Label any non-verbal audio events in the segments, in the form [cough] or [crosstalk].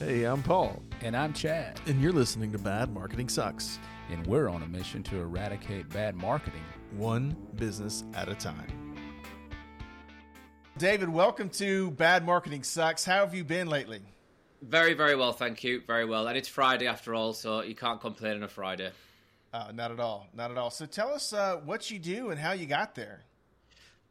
Hey, I'm Paul, And I'm Chad, and you're listening to Bad Marketing Sucks, and we're on a mission to eradicate bad marketing. one business at a time. David, welcome to Bad Marketing Sucks. How have you been lately? Very, very well, thank you. Very well. And it's Friday after all, so you can't complain on a Friday. Uh, not at all. Not at all. So tell us uh, what you do and how you got there.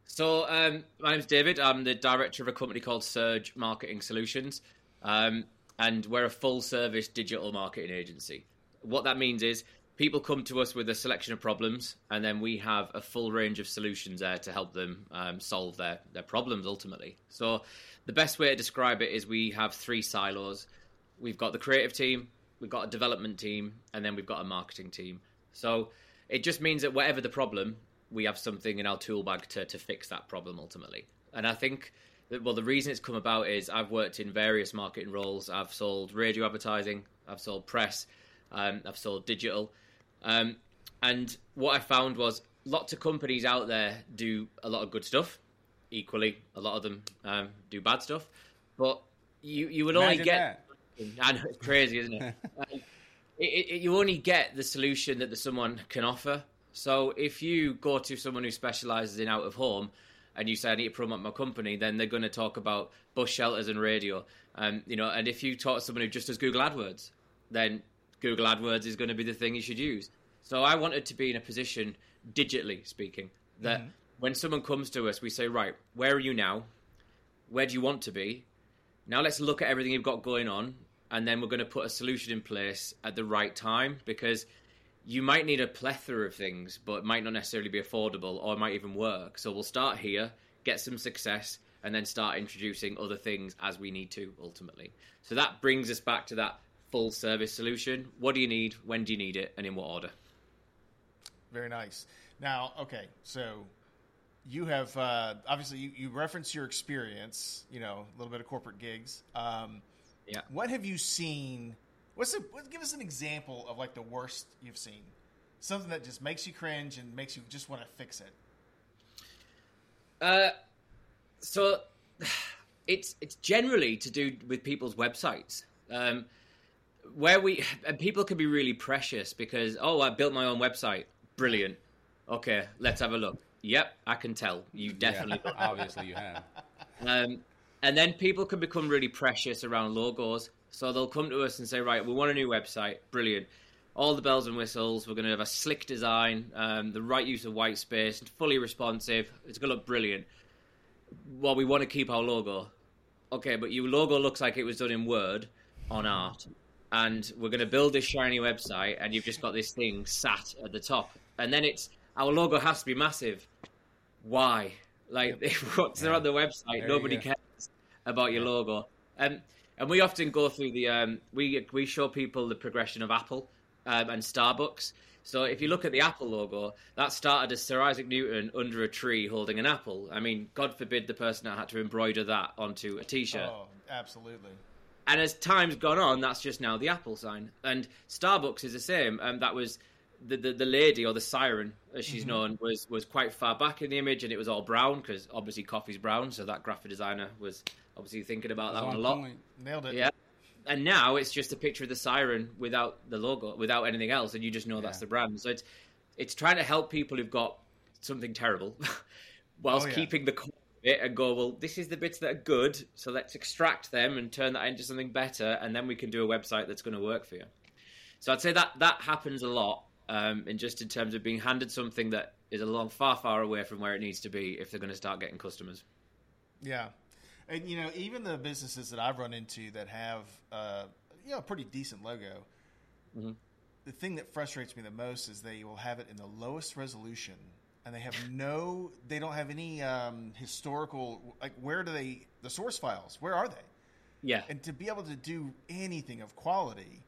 So, um, my name's David. I'm the director of a company called Surge Marketing Solutions. Um, and we're a full service digital marketing agency. What that means is people come to us with a selection of problems, and then we have a full range of solutions there to help them um, solve their, their problems ultimately. So, the best way to describe it is we have three silos we've got the creative team, we've got a development team, and then we've got a marketing team. So, it just means that whatever the problem, we have something in our tool bag to, to fix that problem ultimately. And I think well, the reason it's come about is I've worked in various marketing roles. I've sold radio advertising, I've sold press, um, I've sold digital. Um, and what I found was lots of companies out there do a lot of good stuff. Equally, a lot of them um, do bad stuff. But you, you would only get. that. [laughs] I know it's crazy, isn't it? [laughs] Um, it, it? You only get the solution that the someone can offer. So if you go to someone who specialises in out of home, and you say I need to promote my company, then they're going to talk about bus shelters and radio. Um, you know, and if you talk to someone who just does Google AdWords, then Google AdWords is going to be the thing you should use. So I wanted to be in a position, digitally speaking, that when someone comes to us, we say, right, where are you now? Where do you want to be? Now let's look at everything you've got going on, and then we're going to put a solution in place at the right time because you might need a plethora of things, but it might not necessarily be affordable or it might even work. So we'll start here, get some success, and then start introducing other things as we need to ultimately. So that brings us back to that full service solution. What do you need? When do you need it? And in what order? Very nice. Now, okay, so you have uh, obviously you, you reference your experience, you know, a little bit of corporate gigs. Um, Yeah. What have you seen? What's the, what, give us an example of like the worst you've seen? Something that just makes you cringe and makes you just want to fix it. Uh, so [sighs] it's it's generally to do with people's websites. Um, where we [sighs] and people can be really precious because oh I built my own website, brilliant. Okay, let's have a look. Yep, I can tell you definitely. Yeah, [laughs] obviously, you have. Um, and then people can become really precious around logos. So they'll come to us and say, right, we want a new website. Brilliant. All the bells and whistles. We're going to have a slick design, um, the right use of white space, fully responsive. It's going to look brilliant. Well, we want to keep our logo. Okay, but your logo looks like it was done in Word on art. And we're going to build this shiny website, and you've just got this thing sat at the top. And then it's our logo has to be massive. Why? Like, [laughs] what's there on the website? There Nobody cares about your logo. Um, and we often go through the um, we we show people the progression of Apple um, and Starbucks. So if you look at the Apple logo, that started as Sir Isaac Newton under a tree holding an apple. I mean, God forbid the person that had to embroider that onto a T-shirt. Oh, absolutely. And as time's gone on, that's just now the Apple sign. And Starbucks is the same. Um, that was the, the the lady or the siren, as she's known, was was quite far back in the image, and it was all brown because obviously coffee's brown. So that graphic designer was obviously thinking about that one a lot. point. Nailed it. Yeah. And now it's just a picture of the siren without the logo, without anything else, and you just know that's the brand. So it's it's trying to help people who've got something terrible, [laughs] whilst Oh, yeah. keeping the core of it and go, well, this is the bits that are good, so let's extract them and turn that into something better, and then we can do a website that's going to work for you. So I'd say that that happens a lot, um, in just in terms of being handed something that is a long, far, far away from where it needs to be if they're going to start getting customers. Yeah, and you know, even the businesses that I've run into that have uh, you know a pretty decent logo, Mhm. the thing that frustrates me the most is they will have it in the lowest resolution, and they have no, they don't have any um, historical like where do they the source files? Where are they? Yeah, And to be able to do anything of quality,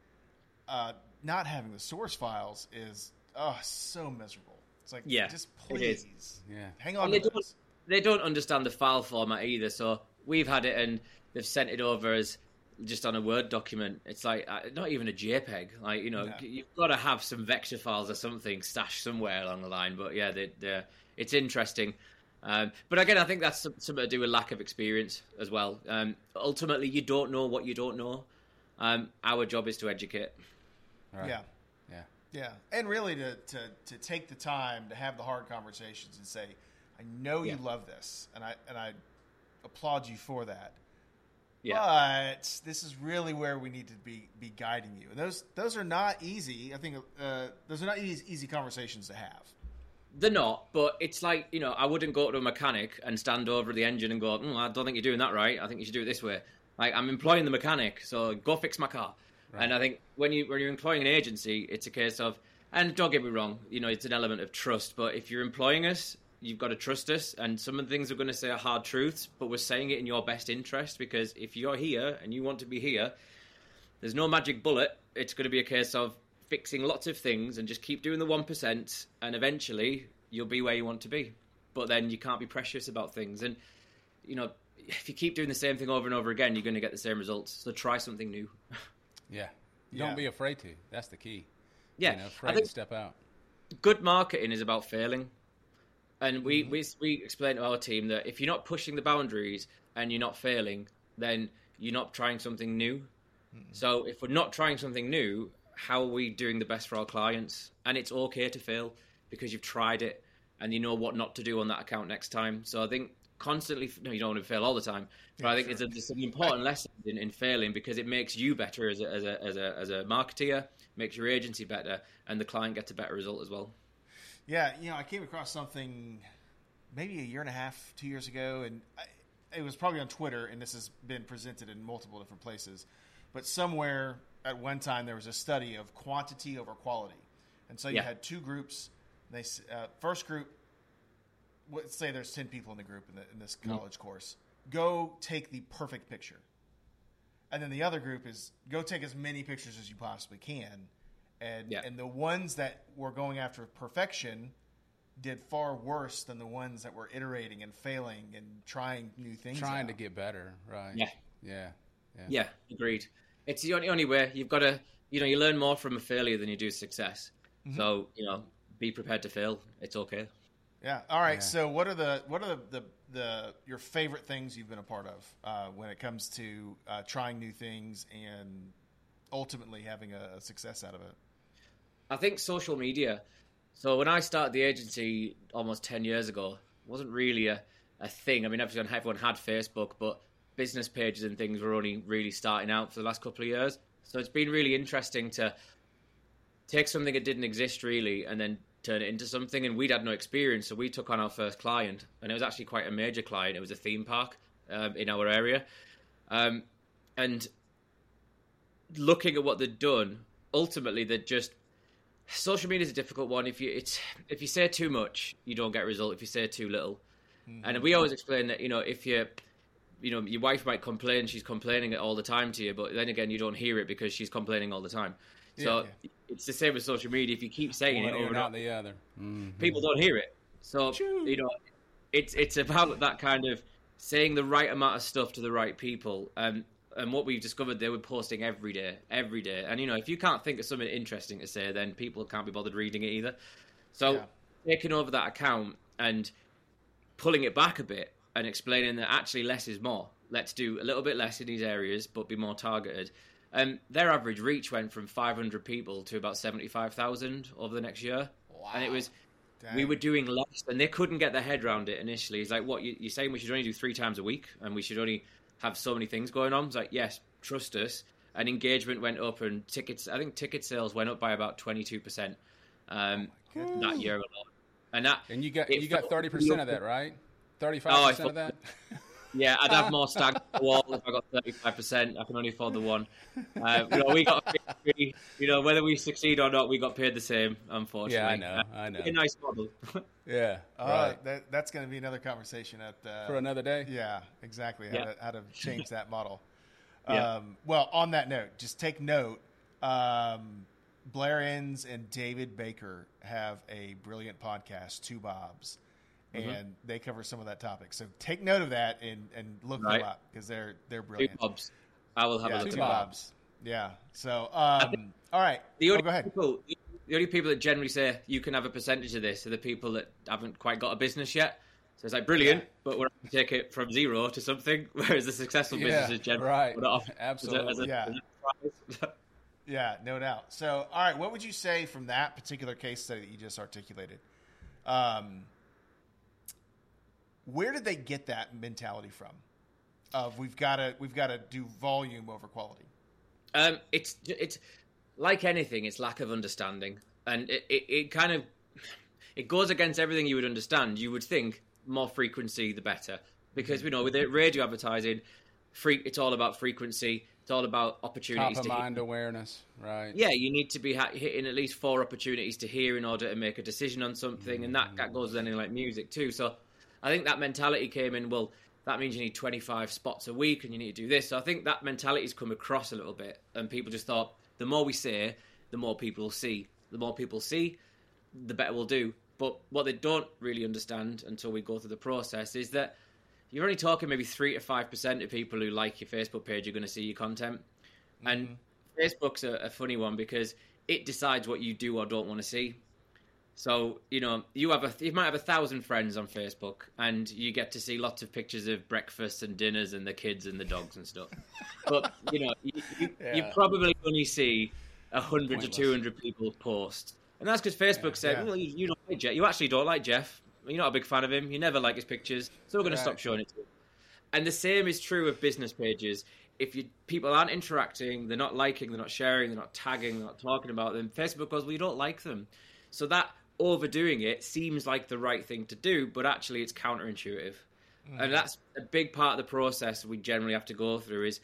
uh, not having the source files is oh so miserable. It's like Yeah, just please Yeah. hang on And they don't- they don't understand the file format either. So we've had it and they've sent it over as just on a Word document. It's like uh, not even a JPEG. Like you know, No. you've got to have some vector files or something stashed somewhere along the line. But yeah, they, they're, it's interesting. Um, but again, I think that's something to do with lack of experience as well. Um, ultimately, you don't know what you don't know. Um, our job is to educate. Right. Yeah. Yeah. Yeah, and really to, to to take the time to have the hard conversations and say, I know you love this, and I and I applaud you for that. Yeah. But this is really where we need to be be guiding you, and those those are not easy. I think uh, those are not easy, easy conversations to have. They're not, but it's like you know, I wouldn't go to a mechanic and stand over the engine and go, mm, "I don't think you're doing that right. I think you should do it this way." Like I'm employing the mechanic, so go fix my car. And I think when you when you're employing an agency, it's a case of, and don't get me wrong, you know, it's an element of trust. But if you're employing us, you've got to trust us, and some of the things we're going to say are hard truths, but we're saying it in your best interest because if you're here and you want to be here, there's no magic bullet. It's going to be a case of fixing lots of things and just keep doing the 1%, and eventually you'll be where you want to be. But then you can't be precious about things. And, you know, if you keep doing the same thing over and over again, you're going to get the same results. So try something new. [laughs] Yeah. Yeah. Don't be afraid to. That's the key. Yeah. You know, I think to step out. good marketing is about failing. And we, mm-hmm. we, we explain to our team that if you're not pushing the boundaries and you're not failing, then you're not trying something new. So if we're not trying something new, how are we doing the best for our clients? And it's okay to fail because you've tried it and you know what not to do on that account next time. So I think constantly, no, you don't want to fail all the time, but I think it's, a, it's an important lesson in, in failing because it makes you better as a, as a, as a, as a marketeer, makes your agency better, and the client gets a better result as well. Yeah, you know, I came across something maybe a year and a half, two years ago, and I, it was probably on Twitter, and this has been presented in multiple different places. But somewhere at one time there was a study of quantity over quality, and so you Yeah. had two groups. They uh, first group, let's say there's ten people in the group in, the, in this Mm-hmm. college course. Go take the perfect picture, and then the other group is go take as many pictures as you possibly can, and Yeah. and the ones that were going after perfection did far worse than the ones that were iterating and failing and trying new things. Trying to get better. Right. Yeah. Yeah. Yeah. Yeah, agreed. It's the only, only way. You've got to, you know, you learn more from a failure than you do success. So, you know, be prepared to fail. It's okay. Yeah. All right. Yeah. So, what are the what are the, the the your favorite things you've been a part of uh, when it comes to uh, trying new things and ultimately having a, a success out of it? I think social media. So when I started the agency almost ten years ago, wasn't really a, a thing. I mean, everyone everyone had Facebook, but business pages and things were only really starting out for the last couple of years. So it's been really interesting to take something that didn't exist really and then turn it into something. And we'd had no experience, so we took on our first client, and it was actually quite a major client. It was a theme park um, in our area, um, and looking at what they'd done, ultimately they'd just social media is a difficult one. If you it's if you say too much, you don't get a result. If you say too little, and we always explain that you know if you you know your wife might complain, she's complaining it all the time to you, but then again you don't hear it because she's complaining all the time. So Yeah, it's the same with social media. If you keep saying One it over and over, the other. Mhm. people don't hear it. So you know, it's it's about that kind of saying the right amount of stuff to the right people. Um, and what we've discovered, they were posting every day, every day. And you know, if you can't think of something interesting to say, then people can't be bothered reading it either. So Yeah. taking over that account and pulling it back a bit and explaining that actually less is more. Let's do a little bit less in these areas, but be more targeted. Um, their average reach went from 500 people to about 75,000 over the next year, wow. and it was we were doing less, and they couldn't get their head around it initially. It's like, what you, you're saying? We should only do three times a week, and we should only have so many things going on. It's like, yes, trust us. And engagement went up, and tickets. I think ticket sales went up by about 22 percent um, that year alone. And that And you got you got thirty percent of that, right? Thirty Oh, five I percent of that. [laughs] Yeah, I'd have more stag wall if I got thirty five percent. I can only afford the one. Uh, you know, we got paid, you know whether we succeed or not, we got paid the same. Unfortunately, Yeah, I know, Uh, I know. A nice model. [laughs] Yeah. Uh, right. that, that's going to be another conversation at uh, For another day. Yeah, exactly. How, Yeah. to, how to change that model. [laughs] Yeah. Um, well, on that note, just take note. Um, Blair Enns and David Baker have a brilliant podcast, Two Bobs, Mm-hmm. and they cover some of that topic. So take note of that and, and look Right. them up because they're they're brilliant. Two bobs. I will have yeah, a look. Two. Bobs. Yeah. So, um, all right. The Oh, only ahead. people, the only people that generally say you can have a percentage of this are the people that haven't quite got a business yet. So it's like brilliant, Yeah. but we're going to take it from zero to something. [laughs] Whereas the successful Yeah, businesses generally right. off as a- Absolutely. as a- Yeah. [laughs] Yeah, no doubt. So, all right, what would you say from that particular case study that you just articulated? Um, where did they get that mentality from? Of we've got to we've got to do volume over quality. Um, it's it's like anything, it's lack of understanding, and it, it, it kind of it goes against everything you would understand. You would think more frequency the better, because you know with radio advertising, free it's all about frequency. It's all about opportunities Top of to hit. mind awareness, right? Yeah, you need to be ha- hitting at least four opportunities to hear in order to make a decision on something, and that, that goes then in like music too. So I think that mentality came in. Well, that means you need 25 spots a week, and you need to do this. So I think that mentality's come across a little bit, and people just thought the more we say, the more people will see. The more people see, the better we'll do. But what they don't really understand until we go through the process is that you're only talking maybe three to five percent of people who like your Facebook page are going to see your content, and mm-hmm. Facebook's a, a funny one because it decides what you do or don't want to see. So you know you have a you might have a thousand friends on Facebook, and you get to see lots of pictures of breakfasts and dinners and the kids and the dogs and stuff. but you know you, you, you probably only see a hundred to two hundred people post, and that's because Facebook said, Yeah. "Well, you, you don't like Jeff. You actually don't like Jeff. You're not a big fan of him. You never like his pictures, so we're going to stop showing it to you." And the same is true of business pages. If you people aren't interacting, they're not liking, they're not sharing, they're not tagging, they're not talking about them. Facebook goes, "Well, you don't like them," so that overdoing it seems like the right thing to do, but actually it's counterintuitive. And that's a big part of the process we generally have to go through is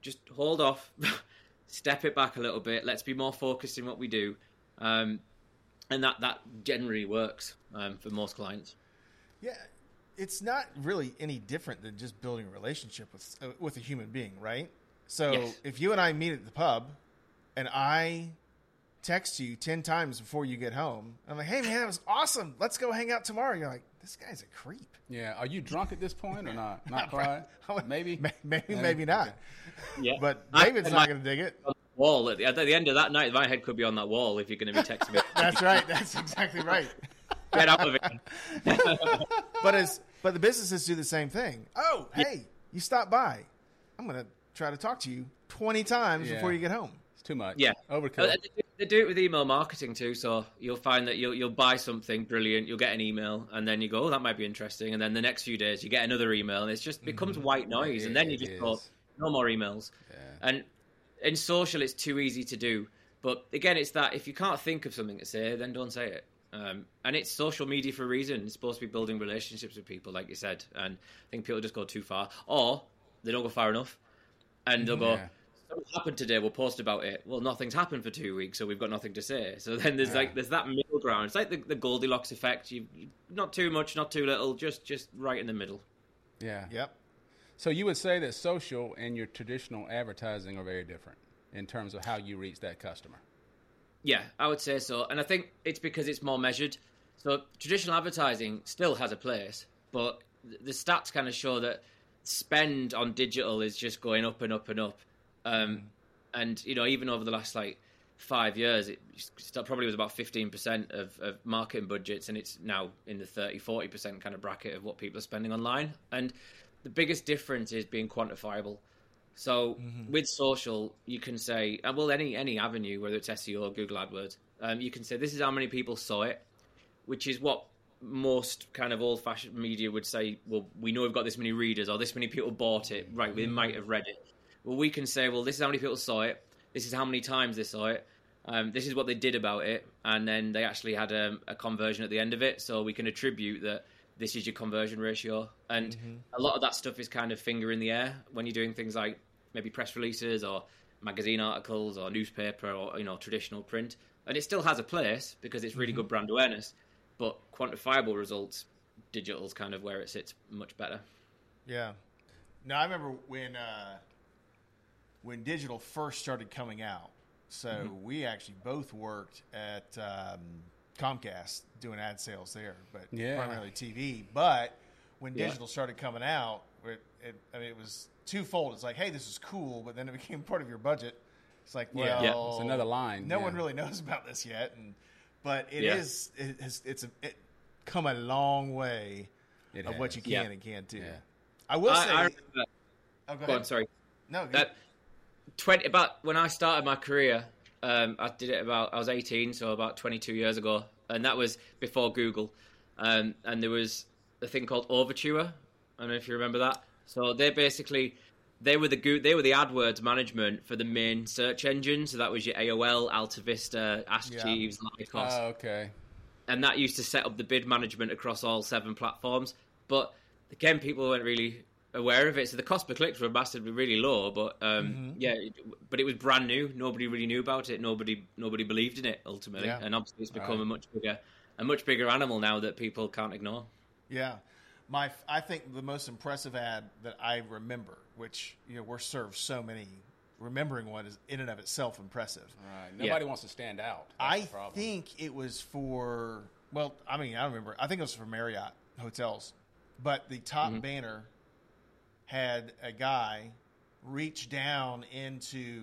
just hold off, [laughs] step it back a little bit. Let's be more focused in what we do, um, and that that generally works um, for most clients. Yeah, it's not really any different than just building a relationship with uh, with a human being, right? So Yes. if you and I meet at the pub, and I text you ten times before you get home, I'm like, "Hey man, that was awesome. Let's go hang out tomorrow." You're like, "This guy's a creep." Yeah. Are you drunk at this point or not? Not [laughs] quite. Maybe. May- [laughs] maybe, Yeah. maybe not. Yeah, But I- David's I not going to dig it. wall at the, at the end of that night. My head could be on that wall if you're going to be texting me. [laughs] That's right. That's exactly right. Get out of it. But as but the businesses do the same thing. Oh, hey, you stopped by. I'm going to try to talk to you 20 times Yeah. before you get home. Too much. Yeah. Overkill. Uh, They do- it with email marketing too. So you'll find that you'll you'll buy something brilliant, you'll get an email, and then you go, "Oh, that might be interesting." And then the next few days, you get another email, and it just becomes white noise. and then you just is. go, "No more emails." Yeah. And in social, it's too easy to do. But again, it's that if you can't think of something to say, then don't say it. Um, and it's social media for a reason. It's supposed to be building relationships with people, like you said. And I think people just go too far, or they don't go far enough, and they'll go. Yeah. Something happened today. We'll post about it. Well, nothing's happened for two weeks, so we've got nothing to say. So then there's Yeah. like there's that middle ground. It's like the, the Goldilocks effect. You, you not too much, not too little, just just right in the middle. Yeah. Yep. So you would say that social and your traditional advertising are very different in terms of how you reach that customer. Yeah, I would say so. And I think it's because it's more measured. So traditional advertising still has a place, but the stats kind of show that spend on digital is just going up and up and up. Um, and you know, even over the last like five years, it probably was about fifteen percent of, of marketing budgets, and it's now in the 30 40 percent kind of bracket of what people are spending online. And the biggest difference is being quantifiable. So with social, you can say, uh, well, any any avenue, whether it's SEO or Google AdWords, um, you can say this is how many people saw it, which is what most kind of old-fashioned media would say. Well, we know we've got this many readers, or this many people bought it. Right, we might have read it. Well, we can say, well, this is how many people saw it. This is how many times they saw it. Um, this is what they did about it, and then they actually had a, a conversion at the end of it. So we can attribute that this is your conversion ratio, and a lot of that stuff is kind of finger in the air when you're doing things like maybe press releases or magazine articles or newspaper or you know traditional print, and it still has a place because it's really good brand awareness. But quantifiable results, digital's kind of where it sits much better. Yeah. No, I remember when uh, when digital first started coming out. So Mm-hmm. we actually both worked at um, Comcast doing ad sales there, but Yeah. primarily TV. But when Yeah. digital started coming out, it, it, I mean, it was twofold. It's like, hey, this is cool, but then it became part of your budget. It's like, well, Yeah. Yeah. It's another line, No yeah. one really [laughs] knows about this yet, and but it Yeah. is it has, it's a, it come a long way It of what you can Yeah. and can't do. Yeah. I will I, say, I remember, oh, go go ahead. on, sorry. No, That twenty about when I started my career. Um, I did it about I was 18, so about 22 years ago, and that was before Google. Um, and there was a thing called Overture. I don't know if you remember that. So they basically they were the they were the AdWords management for the main search engine. So that was your AOL, Alta Vista, Ask Yeah. Jeeves, Lycos Oh, okay. and that used to set up the bid management across all seven platforms. But again, people weren't really aware of it, so the cost per clicks were massively really low. But um, yeah, but it was brand new. Nobody really knew about it. Nobody nobody believed in it ultimately, Yeah. and obviously it's become Right. a much bigger a much bigger animal now that people can't ignore. Yeah, my I think the most impressive ad that I remember, which you know we're served so many, remembering one is in and of itself impressive. Right. Yeah. Nobody wants to stand out. That's I think it was for well, I mean I don't remember. I think it was for Marriott hotels, but the top Mm-hmm. banner had a guy reach down into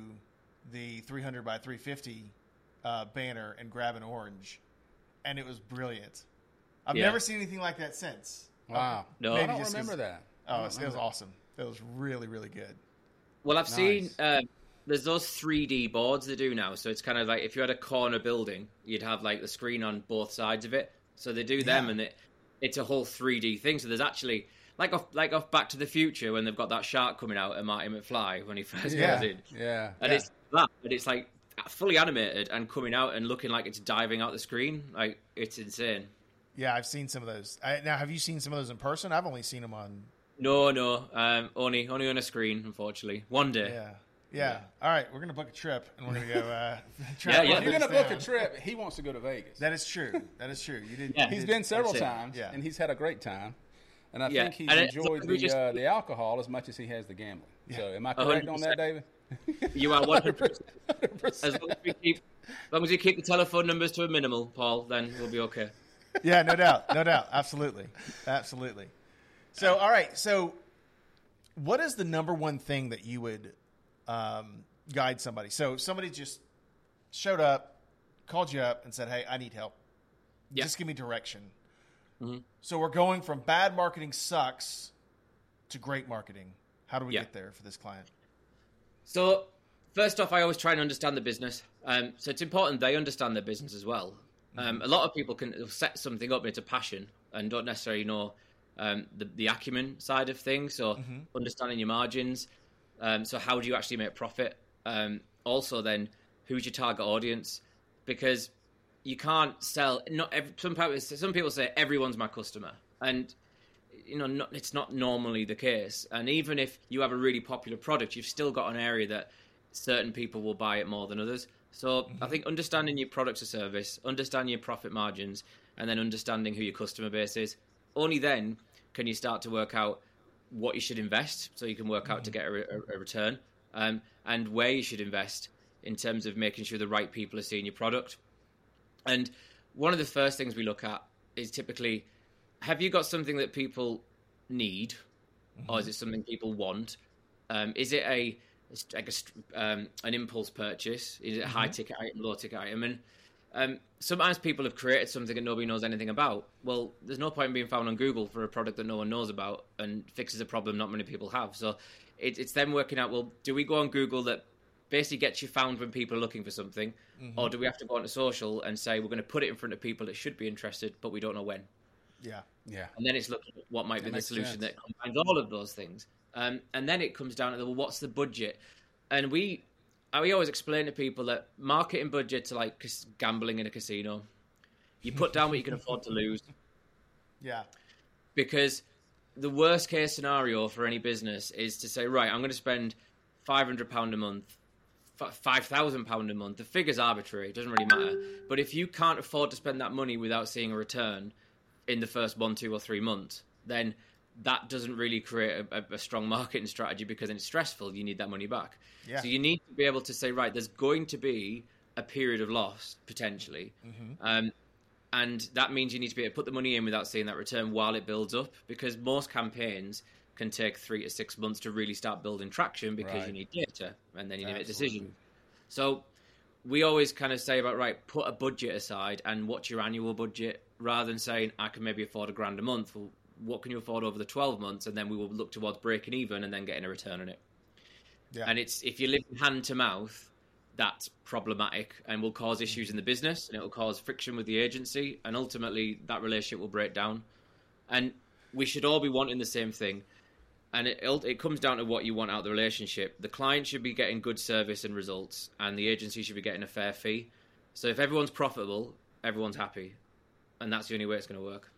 the 300 by 350 uh, banner and grab an orange, and it was brilliant. I've Yeah. never seen anything like that since. Wow. No. I Maybe don't just 'cause- remember that. Oh, it was, it was awesome. It was really, really good. Well, I've seen Nice. um, there's those 3D boards they do now. So it's kind of like if you had a corner building, you'd have like the screen on both sides of it. So they do them, Yeah. and it it's a whole 3D thing. So there's actually like off like off Back to the Future when they've got that shark coming out at Marty McFly when he first Yeah. goes in, Yeah. and Yeah. it's that, but it's like fully animated and coming out and looking like it's diving out the screen. Like it's insane. Yeah, I've seen some of those. I, now, have you seen some of those in person? I've only seen them on. No, no, um, only only on a screen, unfortunately. One day. Yeah, yeah. All right, we're gonna book a trip and we're gonna go. Uh, [laughs] [laughs] try Yeah, yeah. lock If you're gonna book a trip, he wants to go to Vegas. That is true. That is true. You did. Yeah. you He's did- been several times, Yeah. and he's had a great time. And I Yeah. think he's And it- enjoyed the just- uh, the alcohol as much as he has the gambling. So, am I correct hundred on that, David? You are one hundred percent. 100%. [laughs] As long as we keep, as long as we keep the telephone numbers to a minimal, Paul, then we'll be okay. Yeah, no doubt, no doubt, absolutely, absolutely. So, all right. So, what is the number one thing that you would um, guide somebody? So, somebody just showed up, called you up, and said, "Hey, I need help. Yeah. Just give me direction." Mhm. So, we're going from bad marketing sucks to great marketing. How do we Yeah. get there for this client? So, first off, I always try and understand the business. Um, so it's important they understand their business as well. Um, a lot of people can set something up and it's a passion and don't necessarily know um, the, the acumen side of things. So understanding your margins. Um, so how do you actually make profit? Um, also, then who's your target audience? Because you can't sell. Not every, some people. Some people say everyone's my customer, and you know, not, it's not normally the case. And even if you have a really popular product, you've still got an area that certain people will buy it more than others. So I think understanding your product or service, understanding your profit margins, and then understanding who your customer base is. Only then can you start to work out what you should invest, so you can work out to get a, a- a return, um, and where you should invest in terms of making sure the right people are seeing your product. And one of the first things we look at is typically have you got something that people need, or is it something people want? Um, is it a like a, um, an impulse purchase? Is it a high ticket item, low ticket item? And um, sometimes people have created something that nobody knows anything about. Well, there's no point in being found on Google for a product that no one knows about and fixes a problem not many people have. So it, it's them working out. Well, do we go on Google that basically gets you found when people are looking for something, or do we have to go onto social and say we're going to put it in front of people that should be interested, but we don't know when? Yeah, Yeah. and then it's looking at what might be the solution sense. that combines all of those things. Um, and then it comes down to the, well, what's the budget? And we, we always explain to people that marketing budgets are like gambling in a casino. You put down what you can afford to [laughs] lose yeah, because the worst case scenario for any business is to say, right, I'm going to spend five hundred pound a month, five thousand pound a month. The figure's arbitrary; it doesn't really matter. But if you can't afford to spend that money without seeing a return in the first one, two, or three months, then that doesn't really create a, a, strong marketing strategy because then it's stressful. You need that money back. Yeah. So you need to be able to say, right, there's going to be a period of loss potentially. Um, and that means you need to be able to put the money in without seeing that return while it builds up because most campaigns can take three to six months to really start building traction because Right. you need data and then you need Absolutely. decisions. So we always kind of say about right, put a budget aside and what's your annual budget rather than saying I can maybe afford a grand a month. Well, what can you afford over the twelve months, and then we will look towards breaking even and then getting a return on it. Yeah. And it's if you live hand to mouth, that's problematic and will cause mm-hmm. issues in the business and it will cause friction with the agency and ultimately that relationship will break down. And we should all be wanting the same thing. And it it comes down to what you want out of the relationship. The client should be getting good service and results, and the agency should be getting a fair fee. So if everyone's profitable, everyone's happy, and that's the only way it's going to work.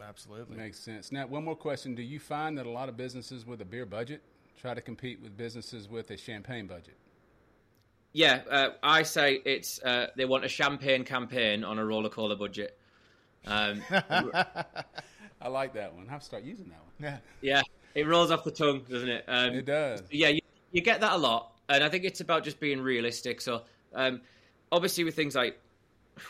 Absolutely. Makes sense. Now, one more question: Do you find that a lot of businesses with a beer budget try to compete with businesses with a champagne budget? Yeah, uh, I say it's uh, they want a champagne campaign on a Rola Cola budget. Um, [laughs] I like that one. I have to start using that one. Yeah. yeah, it rolls off the tongue, doesn't it? Um, It does. Yeah, you, you get that a lot, and I think it's about just being realistic. So, um, obviously, with things like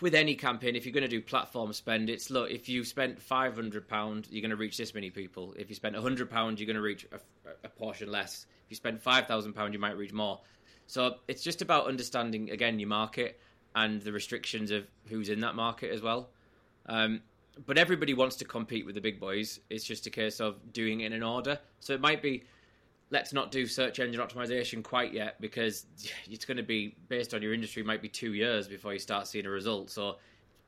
with any campaign, if you're going to do platform spend, it's look if you spent five hundred pound, you're going to reach this many people. If you spent hundred pound, you're going to reach a, a portion less. If you spend five thousand pound, you might reach more. So it's just about understanding again your market and the restrictions of who's in that market as well. Um, but everybody wants to compete with the big boys. It's just a case of doing it in an order. So it might be let's not do search engine optimization quite yet because [sighs] it's going to be based on your industry might be two years before you start seeing a result so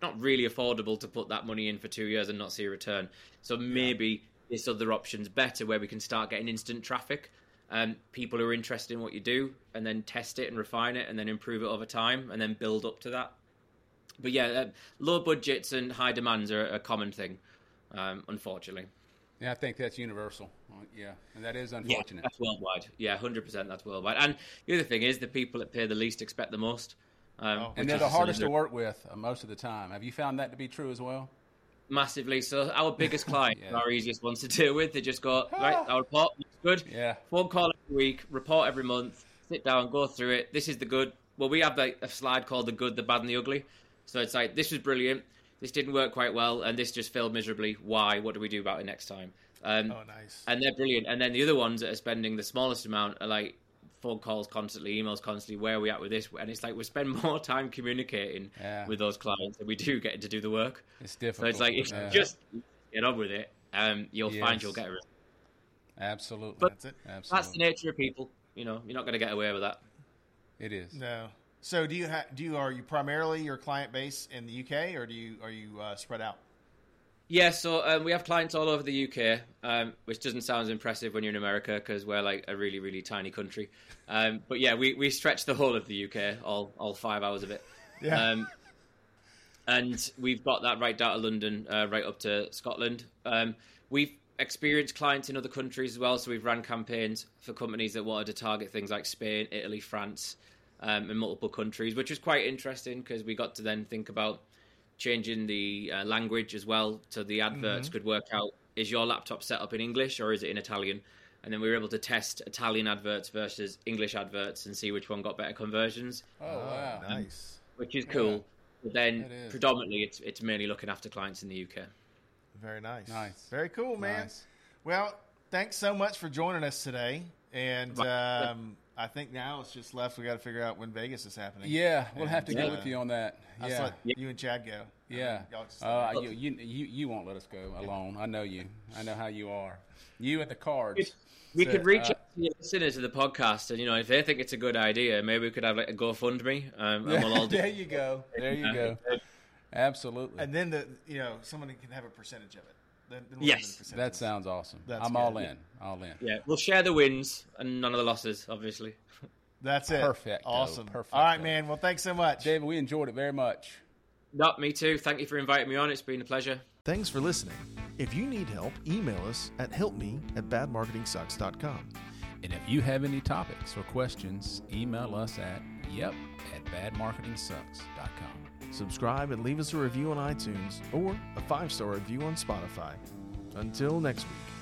not really affordable to put that money in for two years and not see a return so maybe this other option's better where we can start getting instant traffic um, people who are interested in what you do and then test it and refine it and then improve it over time and then build up to that but yeah uh, low budgets and high demands are a common thing um, unfortunately Yeah, I think that's universal. Uh, Yeah, and that is yeah, unfortunate. that's worldwide. Yeah, hundred percent. That's worldwide. And the other thing is, the people that pay the least expect the most. Um, Oh, and they're the hardest to work with uh, most of the time. Have you found that to be true as well? massively. So our biggest [laughs] client, Yeah. our easiest ones to [laughs] deal with, they just go right. Our report looks good. Yeah. Phone call every week, report every month. Sit down, go through it. This is the good. Well, we have like a slide called the good, the bad, and the ugly. So it's like this was brilliant. This didn't work quite well, and this just failed miserably. Why? What do we do about it next time? Um, Oh, nice. and they're brilliant. And then the other ones that are spending the smallest amount are like phone calls constantly, emails constantly. Where are we at with this? And it's like we spend [laughs] more time communicating Yeah. with those clients than we do getting to do the work. It's different. So it's like if Yeah. you just get on with it, um, you'll find you'll get a result. Absolutely. But That's it. Absolutely. That's the nature of people. You know, you're not going to get away with that. It is. No. So do you ha- do you are you primarily your client base in the UK or do you are you uh, spread out? Yeah, so um, we have clients all over the UK, um, which doesn't sound as impressive when you're in America because we're like a really, really tiny country. Um, but yeah, we, we stretch the whole of the UK, all all five hours of it. Yeah. Um, and we've got that right down to London, uh, right up to Scotland. Um, we've experienced clients in other countries as well, so we've ran campaigns for companies that wanted to target things like Spain, Italy, France, um, and multiple countries, which was quite interesting because we got to then think about changing the uh, language as well, so the adverts could work out: is your laptop set up in English or is it in Italian? And then we were able to test Italian adverts versus English adverts and see which one got better conversions Oh, wow. Nice. which is cool. But then It is. predominantly it's it's mainly looking after clients in the UK. Very nice. Nice. Very cool, man. Nice. Well, thanks so much for joining us today. And um, I think now it's just left. We got to figure out when Vegas is happening. Yeah, we'll have to And, get uh, with you on that. I'll Yeah. you and Chad go. Yeah. Y'all Uh, you, you, you, you won't let us go alone. I know you. I know how you are. You and the cards. We So, could reach uh, out to your listeners of the podcast, and you know if they think it's a good idea, maybe we could have like a GoFundMe, um, and we'll all [laughs] do. there you go. There you go. [laughs] Absolutely. and then the you know someone can have a percentage of it. Then, then Yes. the. That sounds awesome. That's I'm good. all in. All in. Yeah, we'll share the wins and none of the losses, obviously. [laughs] That's it. Perfecto. Awesome. Perfecto. All right, man. Well, thanks so much. David, we enjoyed it very much. Not me too. Thank you for inviting me on. It's been a pleasure. Thanks for listening. If you need help, email us at helpme at badmarketingsucks.com. And if you have any topics or questions, email us at yep at badmarketingsucks.com. Subscribe and leave us a review on iTunes or a five star review on Spotify. Until next week.